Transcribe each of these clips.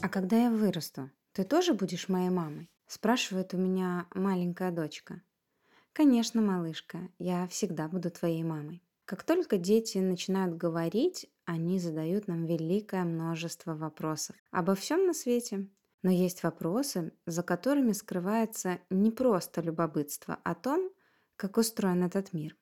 А когда я вырасту, ты тоже будешь моей мамой? Спрашивает у меня маленькая дочка. Конечно, малышка, я всегда буду твоей мамой. Как только дети начинают говорить, они задают нам великое множество вопросов обо всем на свете. Но есть вопросы, за которыми скрывается не просто любопытство о том, как устроен этот мир.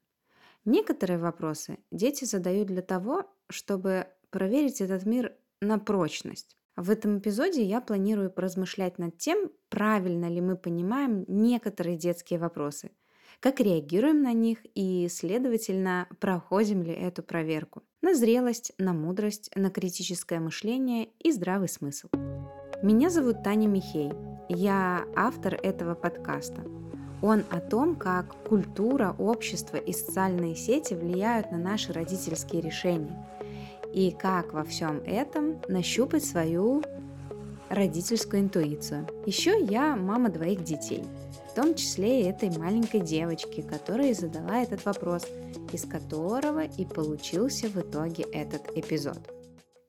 Некоторые вопросы дети задают для того, чтобы проверить этот мир на прочность. В этом эпизоде я планирую поразмышлять над тем, правильно ли мы понимаем некоторые детские вопросы, как реагируем на них и, следовательно, проходим ли эту проверку на зрелость, на мудрость, на критическое мышление и здравый смысл. Меня зовут Таня Михей. Я автор этого подкаста. Он о том, как культура, общество и социальные сети влияют на наши родительские решения – и как во всем этом нащупать свою родительскую интуицию. Еще я мама двоих детей, в том числе и этой маленькой девочки, которая задала этот вопрос, из которого и получился в итоге этот эпизод.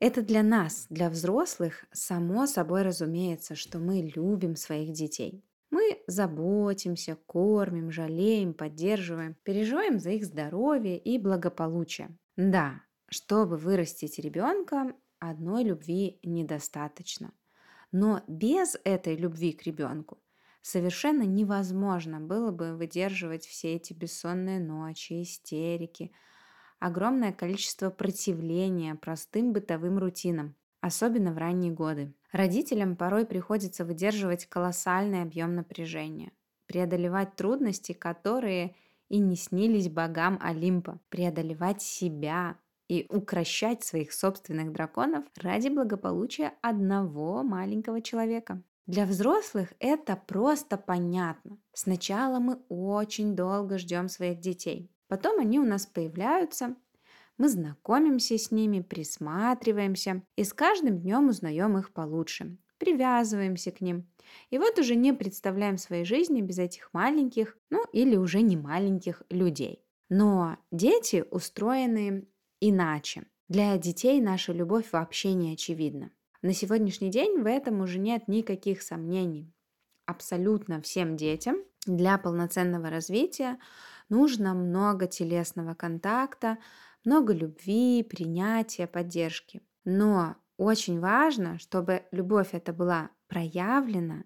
Это для нас, для взрослых, само собой разумеется, что мы любим своих детей. Мы заботимся, кормим, жалеем, поддерживаем, переживаем за их здоровье и благополучие. Да, чтобы вырастить ребенка, одной любви недостаточно. Но без этой любви к ребенку совершенно невозможно было бы выдерживать все эти бессонные ночи, истерики, огромное количество противления простым бытовым рутинам, особенно в ранние годы. Родителям порой приходится выдерживать колоссальный объем напряжения, преодолевать трудности, которые и не снились богам Олимпа, преодолевать себя, и укращать своих собственных драконов ради благополучия одного маленького человека. Для взрослых это просто понятно. Сначала мы очень долго ждем своих детей. Потом они у нас появляются, мы знакомимся с ними, присматриваемся и с каждым днем узнаем их получше, привязываемся к ним. И вот уже не представляем своей жизни без этих маленьких, ну или уже не маленьких людей. Но дети устроены иначе. Для детей наша любовь вообще не очевидна. На сегодняшний день в этом уже нет никаких сомнений. Абсолютно всем детям для полноценного развития нужно много телесного контакта, много любви, принятия, поддержки. Но очень важно, чтобы любовь эта была проявлена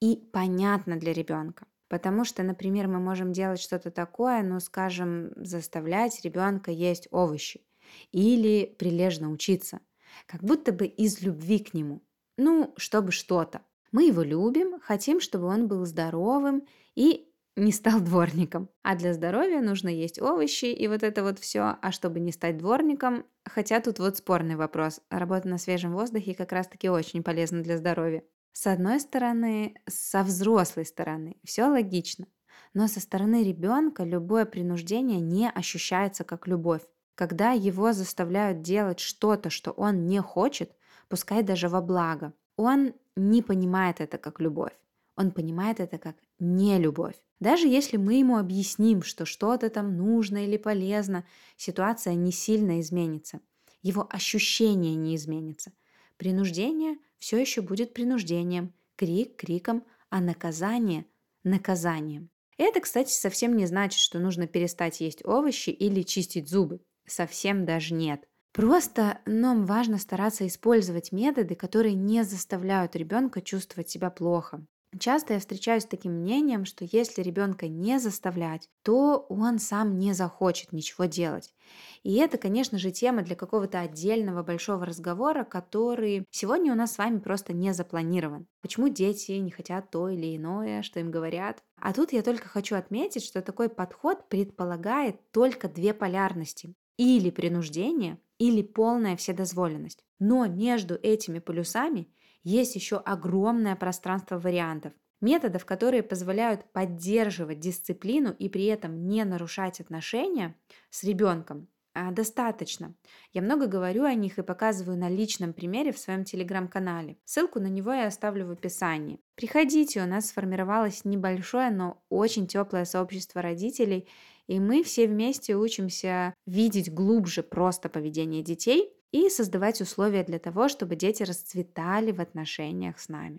и понятна для ребенка. Потому что, например, мы можем делать что-то такое, ну, скажем, заставлять ребенка есть овощи или прилежно учиться, как будто бы из любви к нему. Ну, чтобы что-то. Мы его любим, хотим, чтобы он был здоровым и не стал дворником. А для здоровья нужно есть овощи и вот это вот все. А чтобы не стать дворником, хотя тут вот спорный вопрос. Работа на свежем воздухе как раз-таки очень полезна для здоровья. С одной стороны, со взрослой стороны, все логично. Но со стороны ребенка любое принуждение не ощущается как любовь. Когда его заставляют делать что-то, что он не хочет, пускай даже во благо, он не понимает это как любовь. Он понимает это как не любовь. Даже если мы ему объясним, что что-то там нужно или полезно, ситуация не сильно изменится. Его ощущение не изменится. Принуждение все еще будет принуждением, крик криком, а наказание – наказанием. Это, кстати, совсем не значит, что нужно перестать есть овощи или чистить зубы. Совсем даже нет. Просто нам важно стараться использовать методы, которые не заставляют ребенка чувствовать себя плохо. Часто я встречаюсь с таким мнением, что если ребенка не заставлять, то он сам не захочет ничего делать. И это, конечно же, тема для какого-то отдельного большого разговора, который сегодня у нас с вами просто не запланирован. Почему дети не хотят то или иное, что им говорят? А тут я только хочу отметить, что такой подход предполагает только две полярности. Или принуждение, или полная вседозволенность. Но между этими полюсами есть еще огромное пространство вариантов. Методов, которые позволяют поддерживать дисциплину и при этом не нарушать отношения с ребенком, а, достаточно. Я много говорю о них и показываю на личном примере в своем телеграм-канале. Ссылку на него я оставлю в описании. Приходите, у нас сформировалось небольшое, но очень теплое сообщество родителей, И мы все вместе учимся видеть глубже просто поведение детей и создавать условия для того, чтобы дети расцветали в отношениях с нами.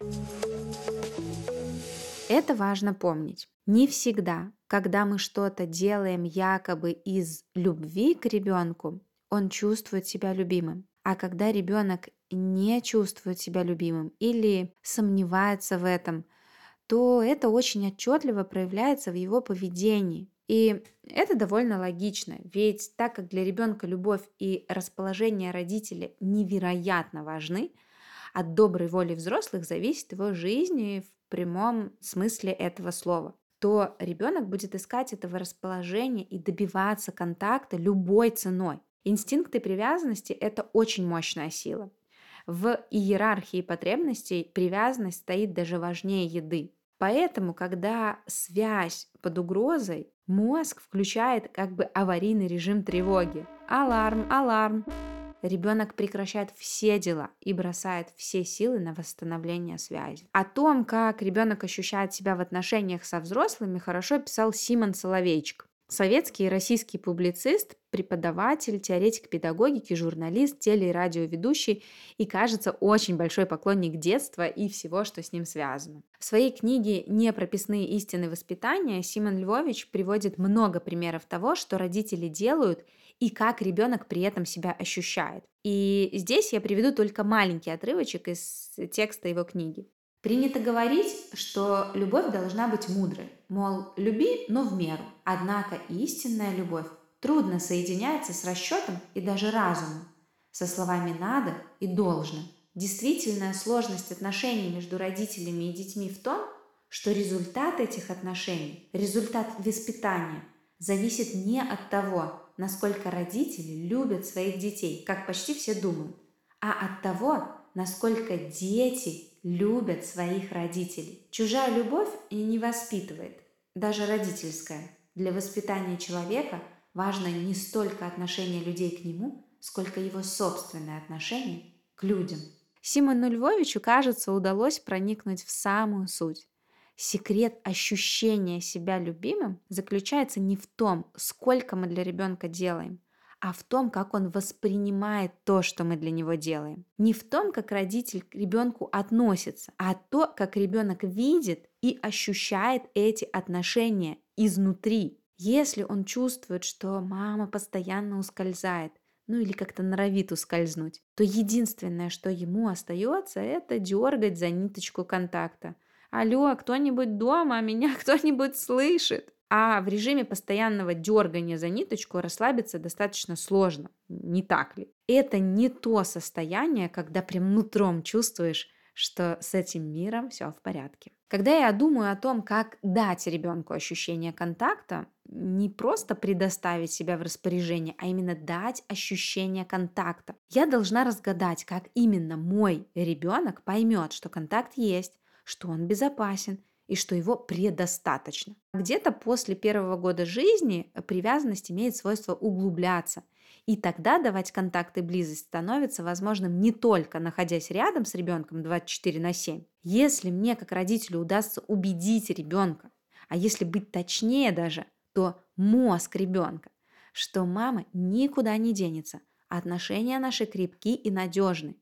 Это важно помнить. Не всегда, когда мы что-то делаем якобы из любви к ребенку, он чувствует себя любимым. А когда ребенок не чувствует себя любимым или сомневается в этом, то это очень отчетливо проявляется в его поведении. И это довольно логично, ведь так как для ребенка любовь и расположение родителей невероятно важны, от доброй воли взрослых зависит его жизнь в прямом смысле этого слова то ребенок будет искать этого расположения и добиваться контакта любой ценой. Инстинкты привязанности – это очень мощная сила. В иерархии потребностей привязанность стоит даже важнее еды. Поэтому, когда связь под угрозой, мозг включает как бы аварийный режим тревоги. Аларм, аларм. Ребенок прекращает все дела и бросает все силы на восстановление связи. О том, как ребенок ощущает себя в отношениях со взрослыми, хорошо писал Симон Соловейчик. Советский и российский публицист, преподаватель, теоретик педагогики, журналист, теле- и радиоведущий и, кажется, очень большой поклонник детства и всего, что с ним связано. В своей книге «Непрописные истины воспитания» Симон Львович приводит много примеров того, что родители делают и как ребенок при этом себя ощущает. И здесь я приведу только маленький отрывочек из текста его книги. Принято говорить, что любовь должна быть мудрой, мол, люби, но в меру. Однако истинная любовь трудно соединяется с расчетом и даже разумом, со словами «надо» и «должно». Действительная сложность отношений между родителями и детьми в том, что результат этих отношений, результат воспитания, зависит не от того, насколько родители любят своих детей, как почти все думают, а от того, насколько дети любят своих родителей. Чужая любовь и не воспитывает, даже родительская. Для воспитания человека важно не столько отношение людей к нему, сколько его собственное отношение к людям. Симону Львовичу, кажется, удалось проникнуть в самую суть. Секрет ощущения себя любимым заключается не в том, сколько мы для ребенка делаем, а в том, как он воспринимает то, что мы для него делаем. Не в том, как родитель к ребенку относится, а то, как ребенок видит и ощущает эти отношения изнутри. Если он чувствует, что мама постоянно ускользает, ну или как-то норовит ускользнуть, то единственное, что ему остается, это дергать за ниточку контакта. Алло, кто-нибудь дома, меня кто-нибудь слышит? А в режиме постоянного дергания за ниточку расслабиться достаточно сложно, не так ли? Это не то состояние, когда прям нутром чувствуешь, что с этим миром все в порядке. Когда я думаю о том, как дать ребенку ощущение контакта, не просто предоставить себя в распоряжение, а именно дать ощущение контакта. Я должна разгадать, как именно мой ребенок поймет, что контакт есть, что он безопасен и что его предостаточно. Где-то после первого года жизни привязанность имеет свойство углубляться. И тогда давать контакт и близость становится возможным не только находясь рядом с ребенком 24 на 7. Если мне как родителю удастся убедить ребенка, а если быть точнее даже, то мозг ребенка, что мама никуда не денется, отношения наши крепки и надежны.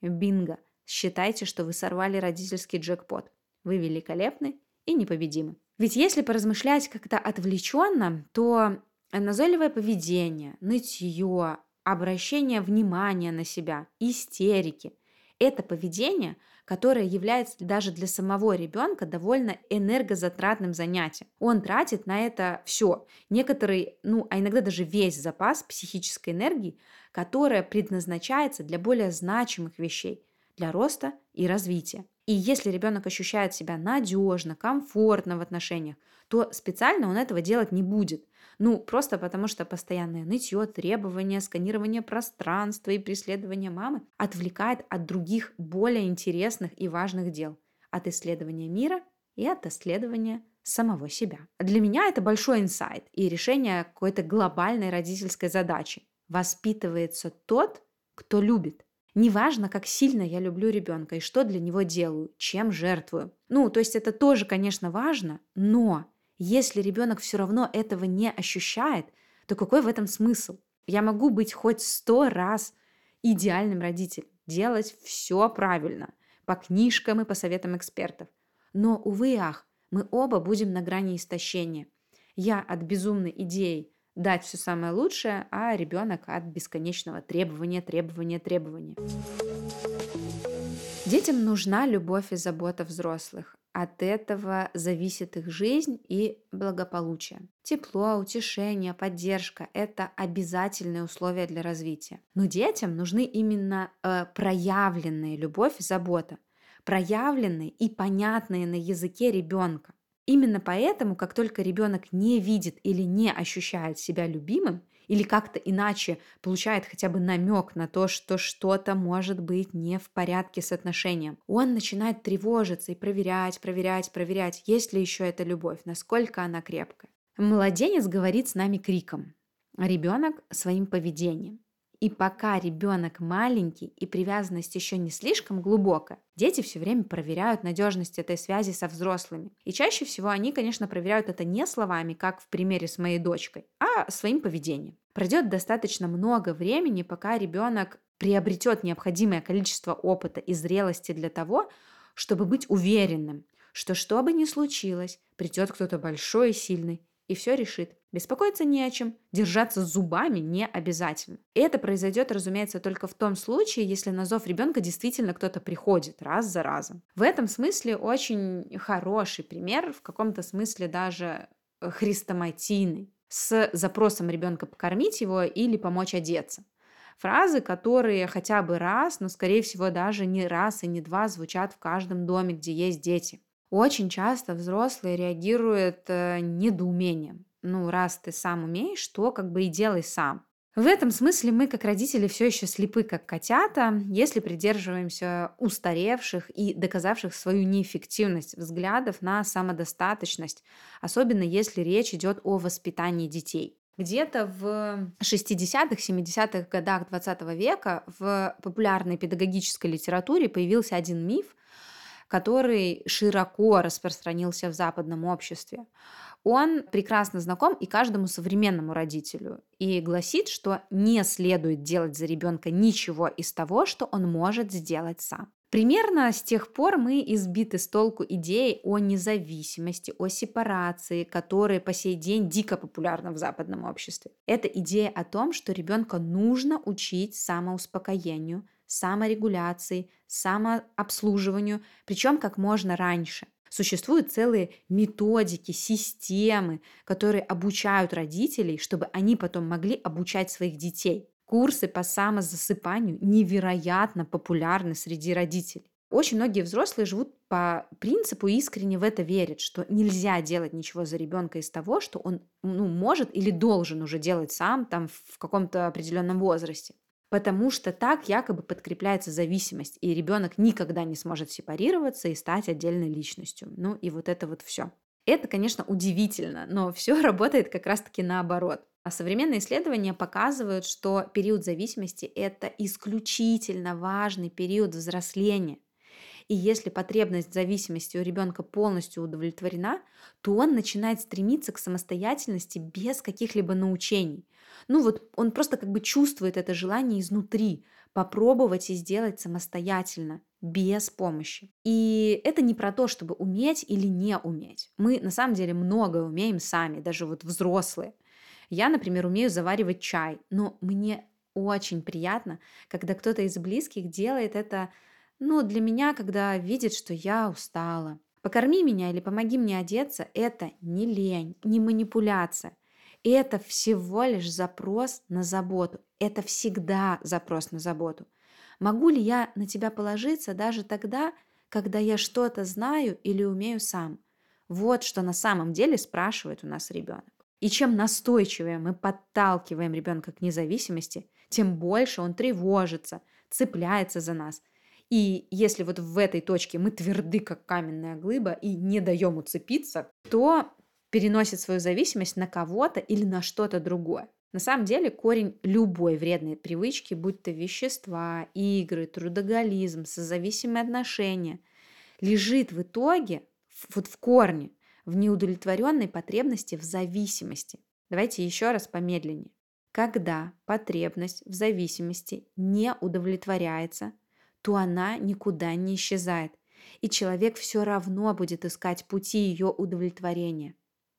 Бинго! Считайте, что вы сорвали родительский джекпот. Вы великолепны и непобедимы. Ведь если поразмышлять как-то отвлеченно, то назойливое поведение, нытье, обращение внимания на себя, истерики – это поведение, которое является даже для самого ребенка довольно энергозатратным занятием. Он тратит на это все, некоторый, ну, а иногда даже весь запас психической энергии, которая предназначается для более значимых вещей, для роста и развития. И если ребенок ощущает себя надежно, комфортно в отношениях, то специально он этого делать не будет. Ну, просто потому что постоянное нытье, требования, сканирование пространства и преследование мамы отвлекает от других более интересных и важных дел. От исследования мира и от исследования самого себя. Для меня это большой инсайт и решение какой-то глобальной родительской задачи. Воспитывается тот, кто любит. Неважно, как сильно я люблю ребенка и что для него делаю, чем жертвую. Ну, то есть это тоже, конечно, важно, но Если ребенок все равно этого не ощущает, то какой в этом смысл? Я могу быть хоть сто раз идеальным родителем, делать все правильно, по книжкам и по советам экспертов. Но, увы и ах, мы оба будем на грани истощения. Я от безумной идеи дать все самое лучшее, а ребенок от бесконечного требования, требования, требования. Детям нужна любовь и забота взрослых. От этого зависит их жизнь и благополучие. Тепло, утешение, поддержка – это обязательные условия для развития. Но детям нужны именно э, проявленная любовь и забота, проявленные и понятные на языке ребенка. Именно поэтому, как только ребенок не видит или не ощущает себя любимым, или как-то иначе получает хотя бы намек на то, что что-то может быть не в порядке с отношением, он начинает тревожиться и проверять, проверять, проверять, есть ли еще эта любовь, насколько она крепкая. Младенец говорит с нами криком, а ребенок своим поведением. И пока ребенок маленький и привязанность еще не слишком глубокая, дети все время проверяют надежность этой связи со взрослыми. И чаще всего они, конечно, проверяют это не словами, как в примере с моей дочкой, а своим поведением. Пройдет достаточно много времени, пока ребенок приобретет необходимое количество опыта и зрелости для того, чтобы быть уверенным, что что бы ни случилось, придет кто-то большой и сильный и все решит. Беспокоиться не о чем, держаться зубами не обязательно. Это произойдет, разумеется, только в том случае, если на зов ребенка действительно кто-то приходит раз за разом. В этом смысле очень хороший пример, в каком-то смысле даже э, хрестоматийный, с запросом ребенка покормить его или помочь одеться. Фразы, которые хотя бы раз, но скорее всего даже не раз и не два звучат в каждом доме, где есть дети. Очень часто взрослые реагируют э, недоумением. Ну, раз ты сам умеешь, то как бы и делай сам. В этом смысле мы, как родители, все еще слепы, как котята, если придерживаемся устаревших и доказавших свою неэффективность взглядов на самодостаточность, особенно если речь идет о воспитании детей. Где-то в 60-х, 70-х годах 20 века в популярной педагогической литературе появился один миф, который широко распространился в западном обществе. Он прекрасно знаком и каждому современному родителю и гласит, что не следует делать за ребенка ничего из того, что он может сделать сам. Примерно с тех пор мы избиты с толку идеи о независимости, о сепарации, которые по сей день дико популярны в западном обществе. Это идея о том, что ребенка нужно учить самоуспокоению, саморегуляции, самообслуживанию, причем как можно раньше. Существуют целые методики, системы, которые обучают родителей, чтобы они потом могли обучать своих детей. Курсы по самозасыпанию невероятно популярны среди родителей. Очень многие взрослые живут по принципу искренне в это верят, что нельзя делать ничего за ребенка из того, что он ну, может или должен уже делать сам там в каком-то определенном возрасте потому что так якобы подкрепляется зависимость, и ребенок никогда не сможет сепарироваться и стать отдельной личностью. Ну и вот это вот все. Это, конечно, удивительно, но все работает как раз-таки наоборот. А современные исследования показывают, что период зависимости – это исключительно важный период взросления. И если потребность зависимости у ребенка полностью удовлетворена, то он начинает стремиться к самостоятельности без каких-либо научений. Ну вот он просто как бы чувствует это желание изнутри, попробовать и сделать самостоятельно, без помощи. И это не про то, чтобы уметь или не уметь. Мы на самом деле многое умеем сами, даже вот взрослые. Я, например, умею заваривать чай, но мне очень приятно, когда кто-то из близких делает это но для меня, когда видит, что я устала. Покорми меня или помоги мне одеться – это не лень, не манипуляция. Это всего лишь запрос на заботу. Это всегда запрос на заботу. Могу ли я на тебя положиться даже тогда, когда я что-то знаю или умею сам? Вот что на самом деле спрашивает у нас ребенок. И чем настойчивее мы подталкиваем ребенка к независимости, тем больше он тревожится, цепляется за нас – и если вот в этой точке мы тверды, как каменная глыба, и не даем уцепиться, то переносит свою зависимость на кого-то или на что-то другое. На самом деле корень любой вредной привычки, будь то вещества, игры, трудоголизм, созависимые отношения, лежит в итоге вот в корне в неудовлетворенной потребности в зависимости. Давайте еще раз помедленнее. Когда потребность в зависимости не удовлетворяется, то она никуда не исчезает, и человек все равно будет искать пути ее удовлетворения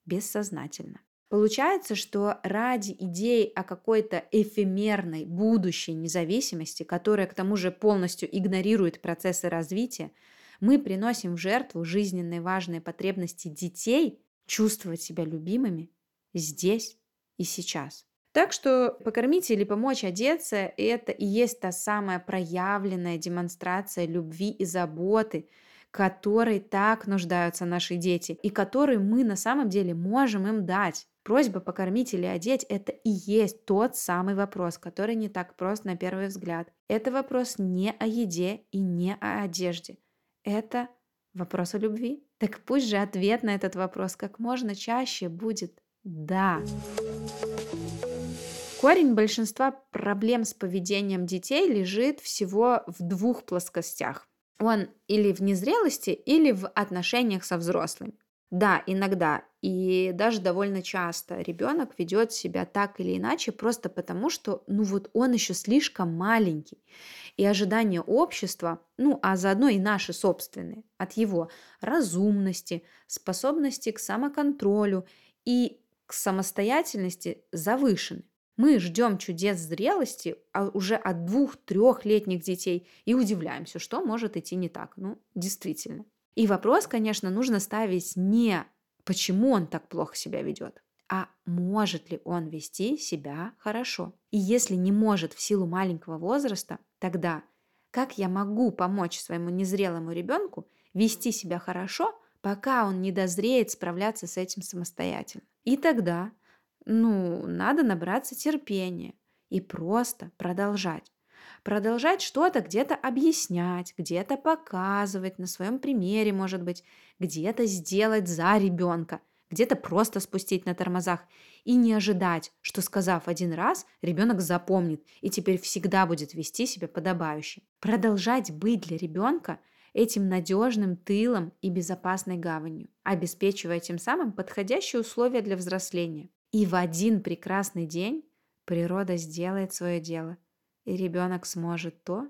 бессознательно. Получается, что ради идеи о какой-то эфемерной будущей независимости, которая к тому же полностью игнорирует процессы развития, мы приносим в жертву жизненные важные потребности детей чувствовать себя любимыми здесь и сейчас. Так что покормить или помочь одеться – это и есть та самая проявленная демонстрация любви и заботы, которой так нуждаются наши дети и которую мы на самом деле можем им дать. Просьба покормить или одеть – это и есть тот самый вопрос, который не так прост на первый взгляд. Это вопрос не о еде и не о одежде. Это вопрос о любви. Так пусть же ответ на этот вопрос как можно чаще будет «да». Корень большинства проблем с поведением детей лежит всего в двух плоскостях. Он или в незрелости, или в отношениях со взрослыми. Да, иногда и даже довольно часто ребенок ведет себя так или иначе просто потому, что ну вот он еще слишком маленький. И ожидания общества, ну а заодно и наши собственные, от его разумности, способности к самоконтролю и к самостоятельности завышены. Мы ждем чудес зрелости а уже от двух-трехлетних детей и удивляемся, что может идти не так. Ну, действительно. И вопрос, конечно, нужно ставить не почему он так плохо себя ведет, а может ли он вести себя хорошо. И если не может в силу маленького возраста, тогда как я могу помочь своему незрелому ребенку вести себя хорошо, пока он не дозреет справляться с этим самостоятельно. И тогда ну, надо набраться терпения и просто продолжать. Продолжать что-то где-то объяснять, где-то показывать на своем примере, может быть, где-то сделать за ребенка, где-то просто спустить на тормозах и не ожидать, что сказав один раз, ребенок запомнит и теперь всегда будет вести себя подобающе. Продолжать быть для ребенка этим надежным тылом и безопасной гаванью, обеспечивая тем самым подходящие условия для взросления. И в один прекрасный день природа сделает свое дело, и ребенок сможет то,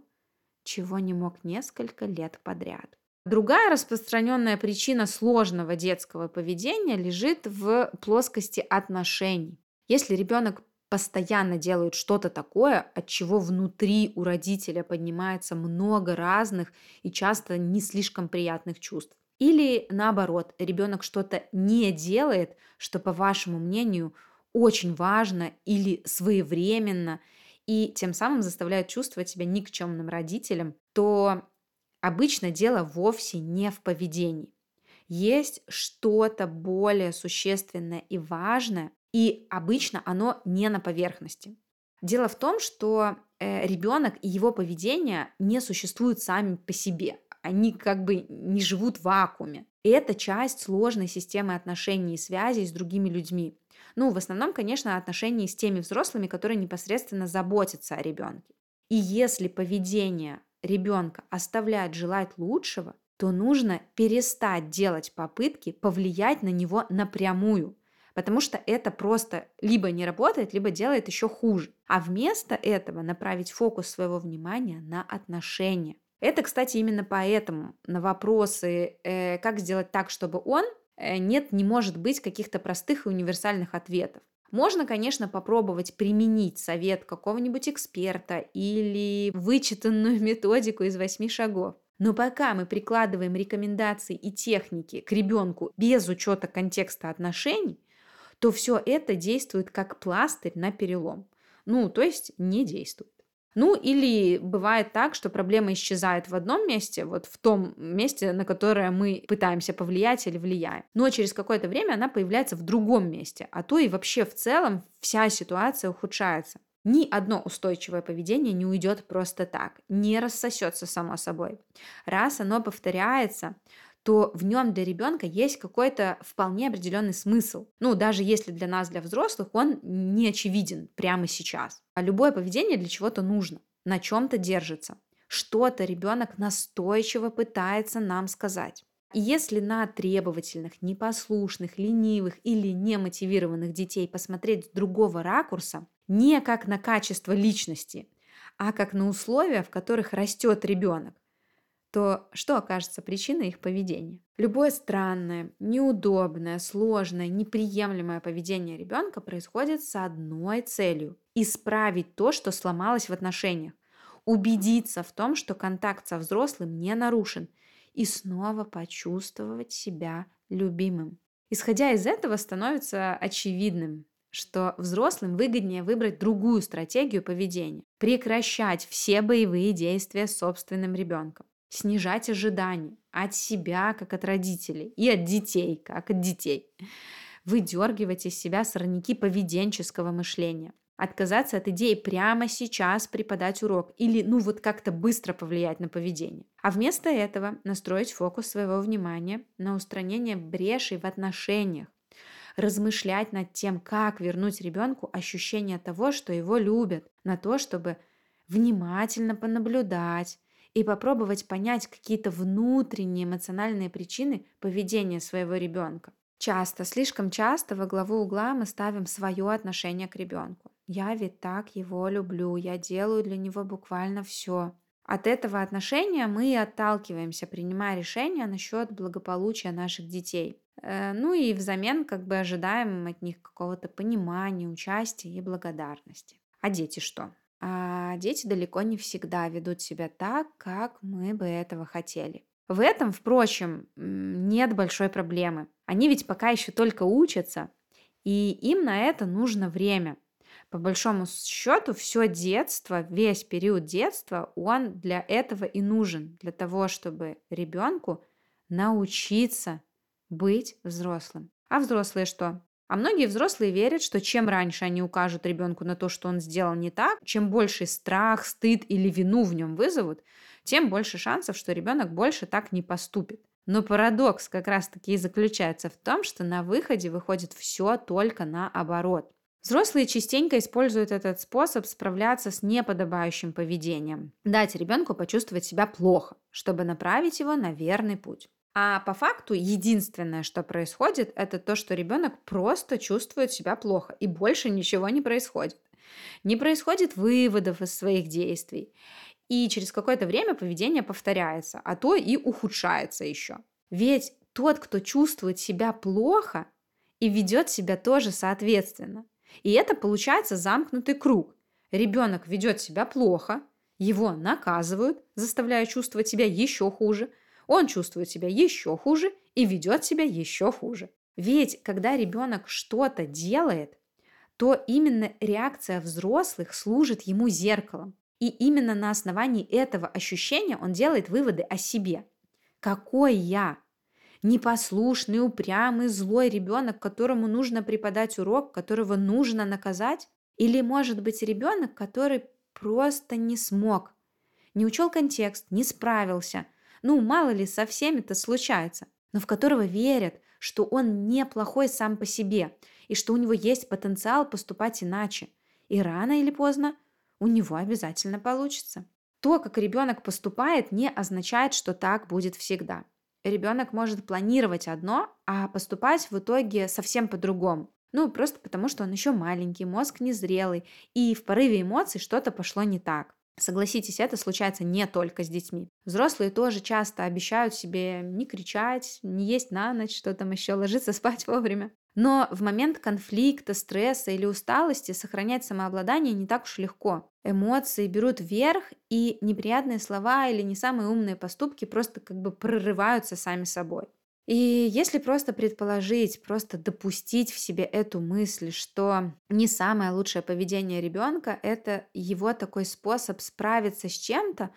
чего не мог несколько лет подряд. Другая распространенная причина сложного детского поведения лежит в плоскости отношений. Если ребенок постоянно делает что-то такое, от чего внутри у родителя поднимается много разных и часто не слишком приятных чувств. Или наоборот, ребенок что-то не делает, что, по вашему мнению, очень важно или своевременно, и тем самым заставляет чувствовать себя никчемным родителем, то обычно дело вовсе не в поведении. Есть что-то более существенное и важное, и обычно оно не на поверхности. Дело в том, что э, ребенок и его поведение не существуют сами по себе они как бы не живут в вакууме. И это часть сложной системы отношений и связей с другими людьми. Ну, в основном, конечно, отношений с теми взрослыми, которые непосредственно заботятся о ребенке. И если поведение ребенка оставляет желать лучшего, то нужно перестать делать попытки повлиять на него напрямую, потому что это просто либо не работает, либо делает еще хуже. А вместо этого направить фокус своего внимания на отношения. Это, кстати, именно поэтому на вопросы, э, как сделать так, чтобы он, э, нет, не может быть каких-то простых и универсальных ответов. Можно, конечно, попробовать применить совет какого-нибудь эксперта или вычитанную методику из восьми шагов. Но пока мы прикладываем рекомендации и техники к ребенку без учета контекста отношений, то все это действует как пластырь на перелом. Ну, то есть не действует. Ну или бывает так, что проблема исчезает в одном месте, вот в том месте, на которое мы пытаемся повлиять или влияем. Но через какое-то время она появляется в другом месте, а то и вообще в целом вся ситуация ухудшается. Ни одно устойчивое поведение не уйдет просто так, не рассосется само собой. Раз оно повторяется, то в нем для ребенка есть какой-то вполне определенный смысл. Ну, даже если для нас, для взрослых, он не очевиден прямо сейчас. А любое поведение для чего-то нужно, на чем-то держится. Что-то ребенок настойчиво пытается нам сказать. И если на требовательных, непослушных, ленивых или немотивированных детей посмотреть с другого ракурса, не как на качество личности, а как на условия, в которых растет ребенок, то что окажется причиной их поведения? Любое странное, неудобное, сложное, неприемлемое поведение ребенка происходит с одной целью – исправить то, что сломалось в отношениях, убедиться в том, что контакт со взрослым не нарушен, и снова почувствовать себя любимым. Исходя из этого становится очевидным, что взрослым выгоднее выбрать другую стратегию поведения, прекращать все боевые действия с собственным ребенком снижать ожидания от себя, как от родителей, и от детей, как от детей. Выдергивать из себя сорняки поведенческого мышления. Отказаться от идеи прямо сейчас преподать урок или ну вот как-то быстро повлиять на поведение. А вместо этого настроить фокус своего внимания на устранение брешей в отношениях, размышлять над тем, как вернуть ребенку ощущение того, что его любят, на то, чтобы внимательно понаблюдать, и попробовать понять какие-то внутренние эмоциональные причины поведения своего ребенка. Часто, слишком часто во главу угла мы ставим свое отношение к ребенку. Я ведь так его люблю, я делаю для него буквально все. От этого отношения мы и отталкиваемся, принимая решения насчет благополучия наших детей. Э, ну и взамен как бы ожидаем от них какого-то понимания, участия и благодарности. А дети что? А дети далеко не всегда ведут себя так, как мы бы этого хотели. В этом, впрочем, нет большой проблемы. Они ведь пока еще только учатся, и им на это нужно время. По большому счету, все детство, весь период детства, он для этого и нужен, для того, чтобы ребенку научиться быть взрослым. А взрослые что? А многие взрослые верят, что чем раньше они укажут ребенку на то, что он сделал не так, чем больше страх, стыд или вину в нем вызовут, тем больше шансов, что ребенок больше так не поступит. Но парадокс как раз-таки и заключается в том, что на выходе выходит все только наоборот. Взрослые частенько используют этот способ справляться с неподобающим поведением. Дать ребенку почувствовать себя плохо, чтобы направить его на верный путь. А по факту единственное, что происходит, это то, что ребенок просто чувствует себя плохо, и больше ничего не происходит. Не происходит выводов из своих действий. И через какое-то время поведение повторяется, а то и ухудшается еще. Ведь тот, кто чувствует себя плохо, и ведет себя тоже соответственно. И это получается замкнутый круг. Ребенок ведет себя плохо, его наказывают, заставляя чувствовать себя еще хуже – он чувствует себя еще хуже и ведет себя еще хуже. Ведь когда ребенок что-то делает, то именно реакция взрослых служит ему зеркалом. И именно на основании этого ощущения он делает выводы о себе. Какой я? Непослушный, упрямый, злой ребенок, которому нужно преподать урок, которого нужно наказать? Или может быть ребенок, который просто не смог, не учел контекст, не справился – ну мало ли со всеми-то случается, но в которого верят, что он неплохой сам по себе и что у него есть потенциал поступать иначе. И рано или поздно у него обязательно получится. То, как ребенок поступает, не означает, что так будет всегда. Ребенок может планировать одно, а поступать в итоге совсем по-другому. Ну, просто потому, что он еще маленький, мозг незрелый, и в порыве эмоций что-то пошло не так. Согласитесь, это случается не только с детьми. Взрослые тоже часто обещают себе не кричать, не есть на ночь, что там еще, ложиться спать вовремя. Но в момент конфликта, стресса или усталости сохранять самообладание не так уж легко. Эмоции берут вверх, и неприятные слова или не самые умные поступки просто как бы прорываются сами собой. И если просто предположить, просто допустить в себе эту мысль, что не самое лучшее поведение ребенка – это его такой способ справиться с чем-то,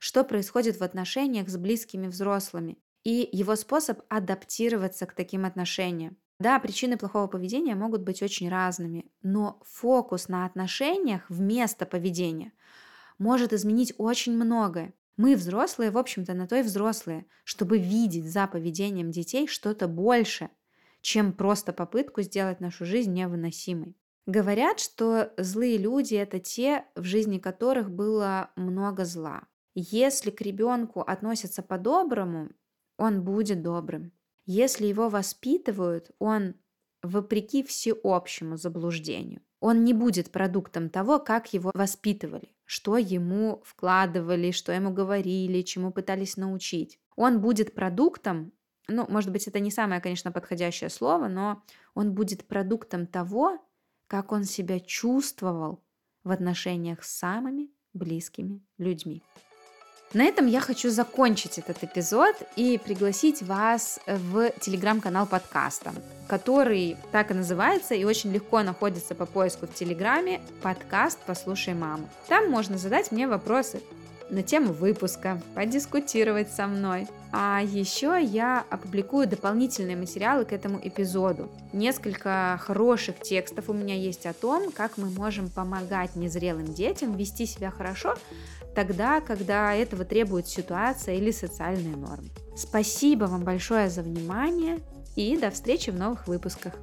что происходит в отношениях с близкими взрослыми, и его способ адаптироваться к таким отношениям. Да, причины плохого поведения могут быть очень разными, но фокус на отношениях вместо поведения может изменить очень многое. Мы, взрослые, в общем-то, на то и взрослые, чтобы видеть за поведением детей что-то больше, чем просто попытку сделать нашу жизнь невыносимой. Говорят, что злые люди – это те, в жизни которых было много зла. Если к ребенку относятся по-доброму, он будет добрым. Если его воспитывают, он вопреки всеобщему заблуждению. Он не будет продуктом того, как его воспитывали, что ему вкладывали, что ему говорили, чему пытались научить. Он будет продуктом, ну, может быть, это не самое, конечно, подходящее слово, но он будет продуктом того, как он себя чувствовал в отношениях с самыми близкими людьми. На этом я хочу закончить этот эпизод и пригласить вас в телеграм-канал подкаста, который так и называется и очень легко находится по поиску в телеграме «Подкаст «Послушай маму». Там можно задать мне вопросы на тему выпуска, подискутировать со мной. А еще я опубликую дополнительные материалы к этому эпизоду. Несколько хороших текстов у меня есть о том, как мы можем помогать незрелым детям вести себя хорошо тогда, когда этого требует ситуация или социальные нормы. Спасибо вам большое за внимание и до встречи в новых выпусках.